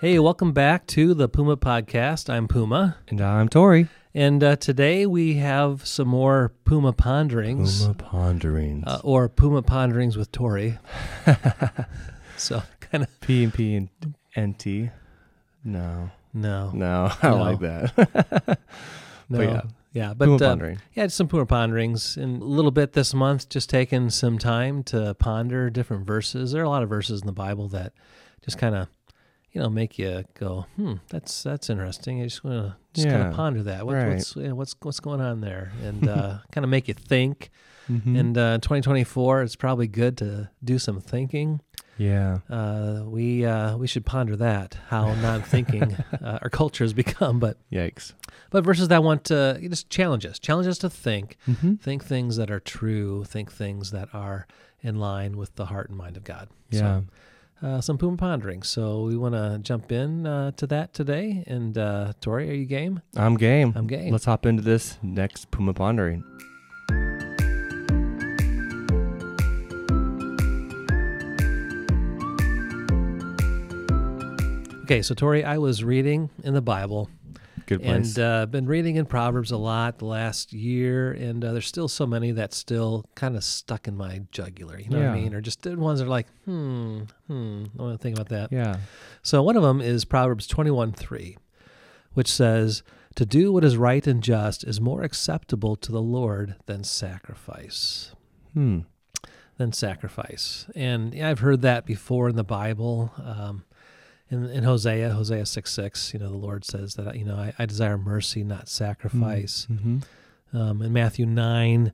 Hey, welcome back to the Puma Podcast. I'm Puma. And I'm Tory. And uh, today we have some more Puma Ponderings. Puma Ponderings. Uh, or Puma Ponderings with Tory. so, kind of. P and P and NT. No. No. No, I don't No. like that. No. But yeah. Yeah, but Puma uh, Pondering. yeah, just some Puma Ponderings. And a little bit this month, just taking some time to ponder different verses. There are a lot of verses in the Bible that just kind of. You know, make you go, hmm. That's that's interesting. I just want to just kind of ponder that. What, right. What's yeah, what's what's going on there, and uh, kind of make you think. Mhm. And uh, 2024, it's probably good to do some thinking. yeah. Uh, we uh, we should ponder that how non-thinking uh, our culture has become. But Yikes. but verses that want to just challenge us, challenge us to think, Mm-hmm. think things that are true, think things that are in line with the heart and mind of God. Yeah. So, uh, some Puma pondering. So we want to jump in uh, to that today. And uh, Tory, are you game? I'm game. I'm game. Let's hop into this next Puma Pondering. Okay, so Tory, I was reading in the Bible Good place. and uh, been reading in Proverbs a lot the last year, and uh, there's still so many that still kind of stuck in my jugular. You know what I mean? Or just the ones that are like, hmm, hmm. I want to think about that. yeah. So one of them is Proverbs 21 3, which says, To do what is right and just is more acceptable to the Lord than sacrifice. Hmm. Than sacrifice. And yeah, I've heard that before in the Bible. Um, in, in Hosea, Hosea 6 6, you know, the Lord says that, you know, I, I desire mercy, not sacrifice. Mm-hmm. Um, in Matthew 9,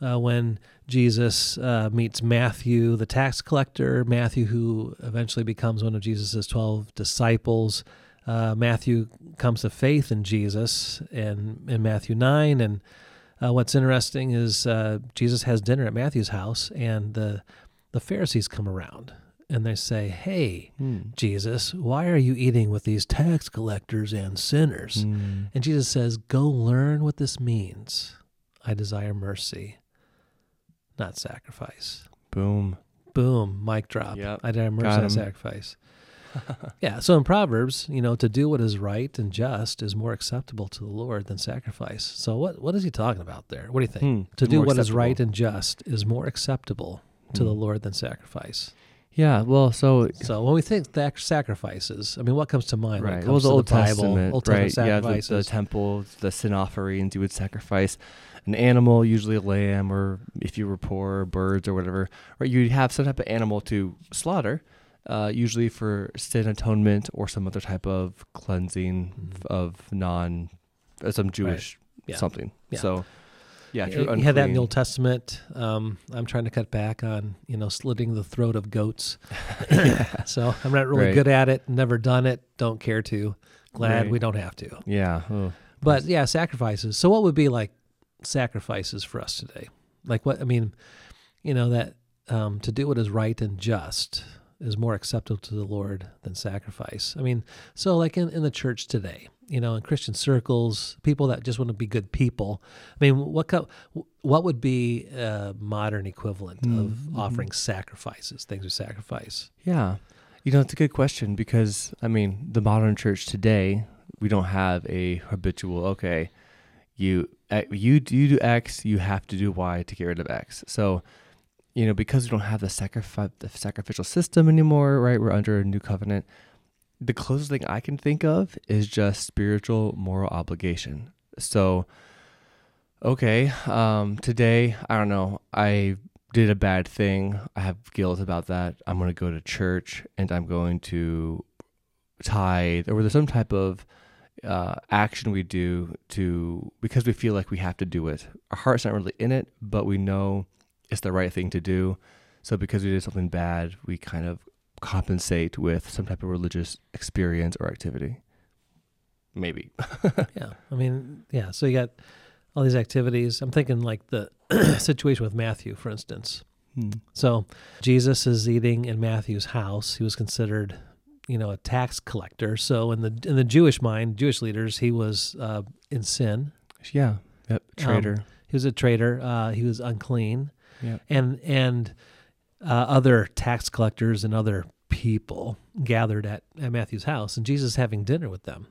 uh, when Jesus uh, meets Matthew, the tax collector, Matthew, who eventually becomes one of Jesus' 12 disciples. Uh, Matthew comes to faith in Jesus in, in Matthew 9. And uh, what's interesting is uh, Jesus has dinner at Matthew's house, and the, the Pharisees come around and they say, Hey, Hmm. Jesus, why are you eating with these tax collectors and sinners? Hmm. And Jesus says, Go learn what this means. I desire mercy, not sacrifice. Boom. Boom, mic drop. Yep. I desire mercy, not sacrifice. yeah, so in Proverbs, you know, to do what is right and just is more acceptable to the Lord than sacrifice. So what what is he talking about there? What do you think? Hmm. To do what is acceptable. right and just is more acceptable to the Hmm. Lord than sacrifice. Yeah. Well, so So when we think that sacrifices, I mean, what comes to mind? when it right. comes Well, the Old the Bible, Testament, Old right? Testament Yeah, the, the temple, the sin offerings. You would sacrifice an animal, usually a lamb, or if you were poor, birds or whatever. Right? You'd have some type of animal to slaughter, uh, usually for sin atonement or some other type of cleansing Mhm. of non, uh, some Jewish Yeah. something. Yeah. So, yeah, you you had that in the Old Testament. Um, I'm trying to cut back on you know slitting the throat of goats. so I'm not really Right. good at it. Never done it. Don't care to. Glad Right. we don't have to. Yeah. Oh. But yeah, sacrifices. So what would be like sacrifices for us today? Like what I mean, you know that um, to do what is right and just is more acceptable to the Lord than sacrifice. I mean, so like in, in the church today, you know, in Christian circles, people that just want to be good people. I mean, what co- what would be a modern equivalent of Mhm. offering sacrifices, things of sacrifice? Yeah. You know, it's a good question because, I mean, the modern church today, we don't have a habitual, okay, you eh, you, do- you do X, you have to do Y to get rid of X. So, you know, because we don't have the, sacrifice, the sacrificial system anymore, right? We're under a new covenant. The closest thing I can think of is just spiritual moral obligation. So, okay, um, today, I don't know, I did a bad thing. I have guilt about that. I'm going to go to church and I'm going to tithe, or there's some type of uh, action we do to because we feel like we have to do it. Our heart's not really in it, but we know it's the right thing to do. So because we did something bad, we kind of compensate with some type of religious experience or activity. Maybe. yeah. I mean, yeah. So you got all these activities. I'm thinking like the situation with Matthew, for instance. Hmm. So Jesus is eating in Matthew's house. He was considered, you know, a tax collector. So in the in the Jewish mind, Jewish leaders, he was uh, in sin. Yeah. Yep. Traitor. He was a traitor. Uh, he was unclean, yep. and and uh, other tax collectors and other people gathered at, at Matthew's house, and Jesus having dinner with them.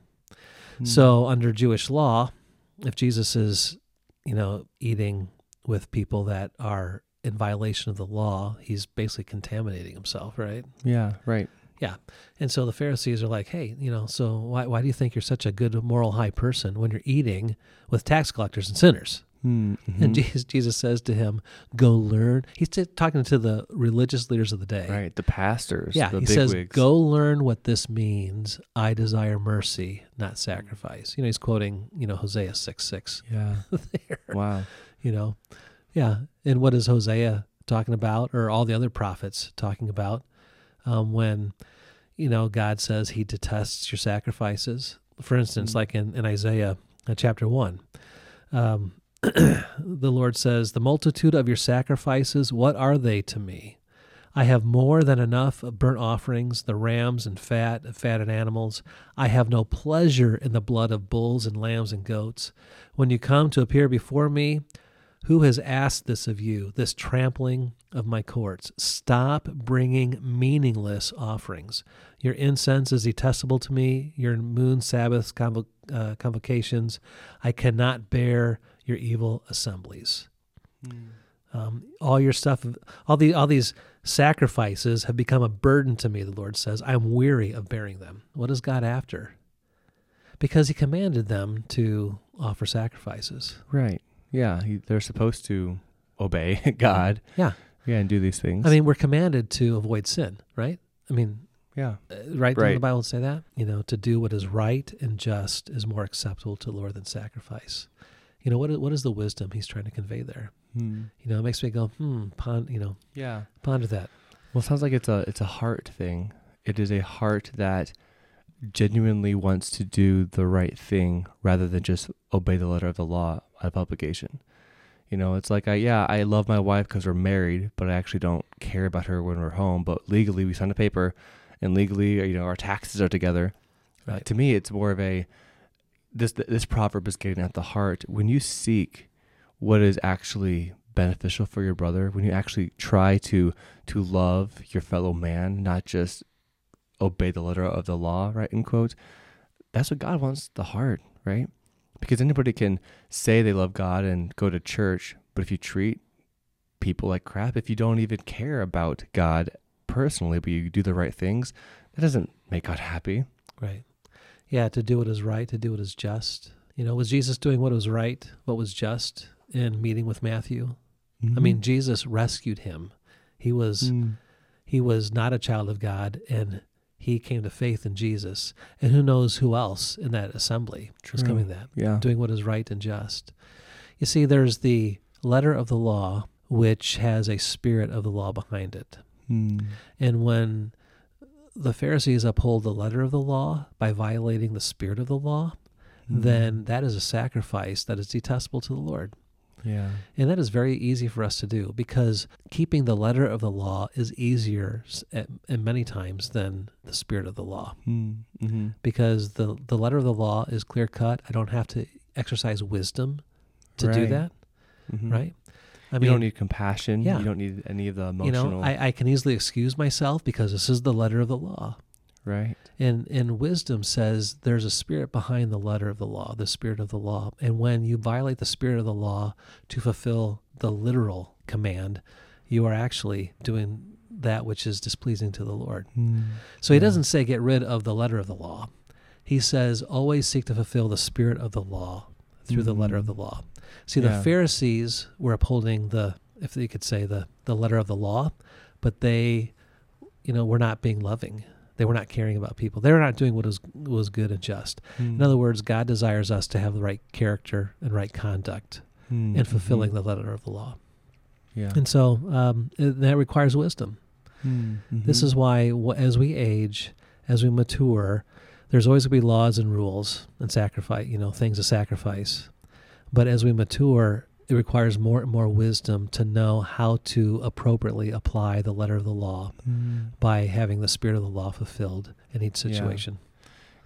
Hmm. So, under Jewish law, if Jesus is, you know, eating with people that are in violation of the law, he's basically contaminating himself, right? yeah, right. Yeah. And so the Pharisees are like, hey, you know, so why, why do you think you're such a good moral high person when you're eating with tax collectors and sinners? Hmm, And. Jesus, Jesus says to him, go learn. He's t- talking to the religious leaders of the day. right, the pastors, Yeah, the he says, wigs. "Go learn what this means. I desire mercy, not sacrifice." You know, he's quoting, you know, Hosea six six Yeah. there. Wow. You know, yeah. And what is Hosea talking about, or all the other prophets talking about, um, when, you know, God says He detests your sacrifices. For instance, Mm. like in in Isaiah uh, chapter one, um, the Lord says, "The multitude of your sacrifices, what are they to me?" I have more than enough of burnt offerings, the rams and fat of fatted animals. I have no pleasure in the blood of bulls and lambs and goats. When you come to appear before me, who has asked this of you, this trampling of my courts? Stop bringing meaningless offerings. Your incense is detestable to me, your moon Sabbaths, convo- uh, convocations. I cannot bear your evil assemblies. Um, all your stuff, all the all these sacrifices have become a burden to me. The Lord says, I am weary of bearing them. What is God after? Because He commanded them to offer sacrifices. Right. Yeah. He, they're supposed to obey God. Yeah. Yeah, and do these things. I mean, we're commanded to avoid sin, right? I mean, yeah. uh, right? Doesn't the Right. Bible say that? You know, to do what is right and just is more acceptable to the Lord than sacrifice. You know, what is, what is the wisdom He's trying to convey there? Hmm. You know, it makes me go, hmm, pond, you know, Yeah. ponder that. Well, it sounds like it's a it's a heart thing. It is a heart that genuinely wants to do the right thing rather than just obey the letter of the law out of obligation. You know, it's like I yeah, I love my wife because we're married, but I actually don't care about her when we're home. But legally, we signed a paper, and legally, you know, our taxes are together. Uh, to me, it's more of a this this proverb is getting at the heart. When you seek what is actually beneficial for your brother, when you actually try to to love your fellow man, not just obey the letter of the law, right? In quotes, that's what God wants the heart, right? Because anybody can say they love God and go to church, but if you treat people like crap, if you don't even care about God personally, but you do the right things, that doesn't make God happy. Right. Yeah, to do what is right, to do what is just. You know, was Jesus doing what was right, what was just in meeting with Matthew? I mean, Jesus rescued him. He was Mm. he was not a child of God and he came to faith in Jesus. And who knows who else in that assembly was True. coming to that, yeah. doing what is right and just. You see, there's the letter of the law, which has a spirit of the law behind it. Mm. And when the Pharisees uphold the letter of the law by violating the spirit of the law, Mm. then that is a sacrifice that is detestable to the Lord. yeah. And that is very easy for us to do because keeping the letter of the law is easier at many times than the spirit of the law Mm. hmm because the, the letter of the law is clear cut. I don't have to exercise wisdom to do Right. that, hmm right? I you don't need compassion. Yeah. You don't need any of the emotional. you know, I, I can easily excuse myself because this is the letter of the law. right. And and wisdom says there's a spirit behind the letter of the law, the spirit of the law. And when you violate the spirit of the law to fulfill the literal command, you are actually doing that which is displeasing to the Lord. Mm. So he Yeah. doesn't say get rid of the letter of the law. He says always seek to fulfill the spirit of the law through the letter of the Mm. law. See, Yeah. the Pharisees were upholding the, if you could say, the, the letter of the law, but they, you know, were not being loving. They were not caring about people. They were not doing what was, was good and just. In Mm. other words, God desires us to have the right character and right conduct Mm. in fulfilling Mhm. the letter of the law. Yeah. And so um, it- that requires wisdom. Mm. This is why, as we age, as we mature, there's always going to be laws and rules and sacrifice, you know, things to sacrifice. But as we mature, it requires more and more wisdom to know how to appropriately apply the letter of the law Mm. by having the spirit of the law fulfilled in each situation.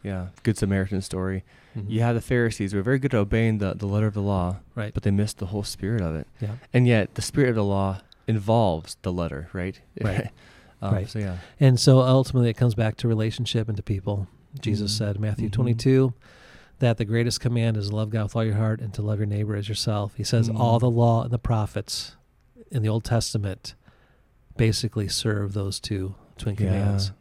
Yeah. Good Samaritan story. Mhm. You have the Pharisees who are very good at obeying the, the letter of the law, Right. but they missed the whole spirit of it. Yeah. And yet, the spirit of the law involves the letter, right? Right. Um, Right. So yeah. And so ultimately, it comes back to relationship and to people. Jesus Mhm. said, in Matthew Mhm. 22, that the greatest command is to love God with all your heart and to love your neighbor as yourself. He says, Mm. all the law and the prophets in the Old Testament basically serve those two twin Yeah. commands.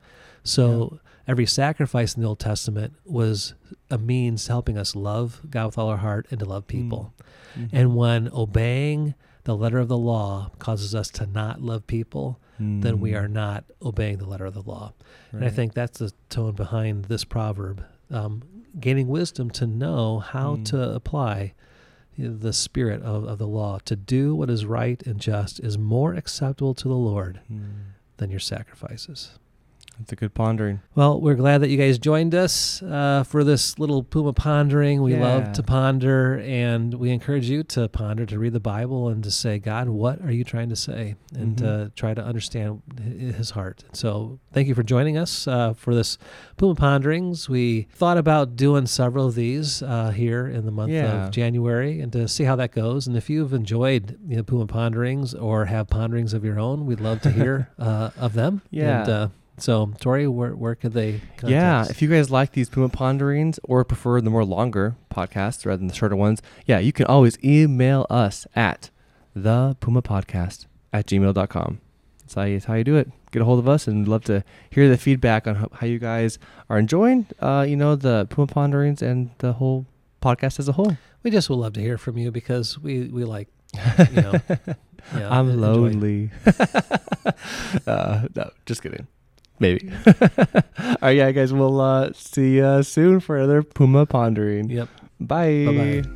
So every sacrifice in the Old Testament was a means helping us love God with all our heart and to love people. Mhm. And when obeying the letter of the law causes us to not love people, then we Mm. are not obeying the letter of the law. And I think that's the tone behind this proverb. Um, gaining wisdom to know how Mm. to apply the spirit of, of the law. To do what is right and just is more acceptable to the Lord Mm. than your sacrifices. It's a good pondering. Well, we're glad that you guys joined us uh, for this little Puma pondering. We Yeah. love to ponder, and we encourage you to ponder, to read the Bible, and to say, God, what are you trying to say? And Mhm. uh, try to understand His heart. So, thank you for joining us uh, for this Puma ponderings. We thought about doing several of these uh, here in the month Yeah. of January, and to see how that goes. And if you've enjoyed you know, Puma ponderings or have ponderings of your own, we'd love to hear uh, of them. Yeah. And, uh, so, Tory, where where could they? Contact Yeah, us? if you guys like these Puma ponderings or prefer the more longer podcasts rather than the shorter ones, yeah, you can always email us at the Puma Podcast at gmail.com. That's how, you, that's how you do it. Get a hold of us and we'd love to hear the feedback on how, how you guys are enjoying, uh, you know, the Puma ponderings and the whole podcast as a whole. we just would love to hear from you because we we like you know. Yeah, I'm lonely. uh, no, just kidding. Maybe. All right, yeah, guys. We'll uh, see you soon for another Puma pondering. Yep. Bye. Bye-bye.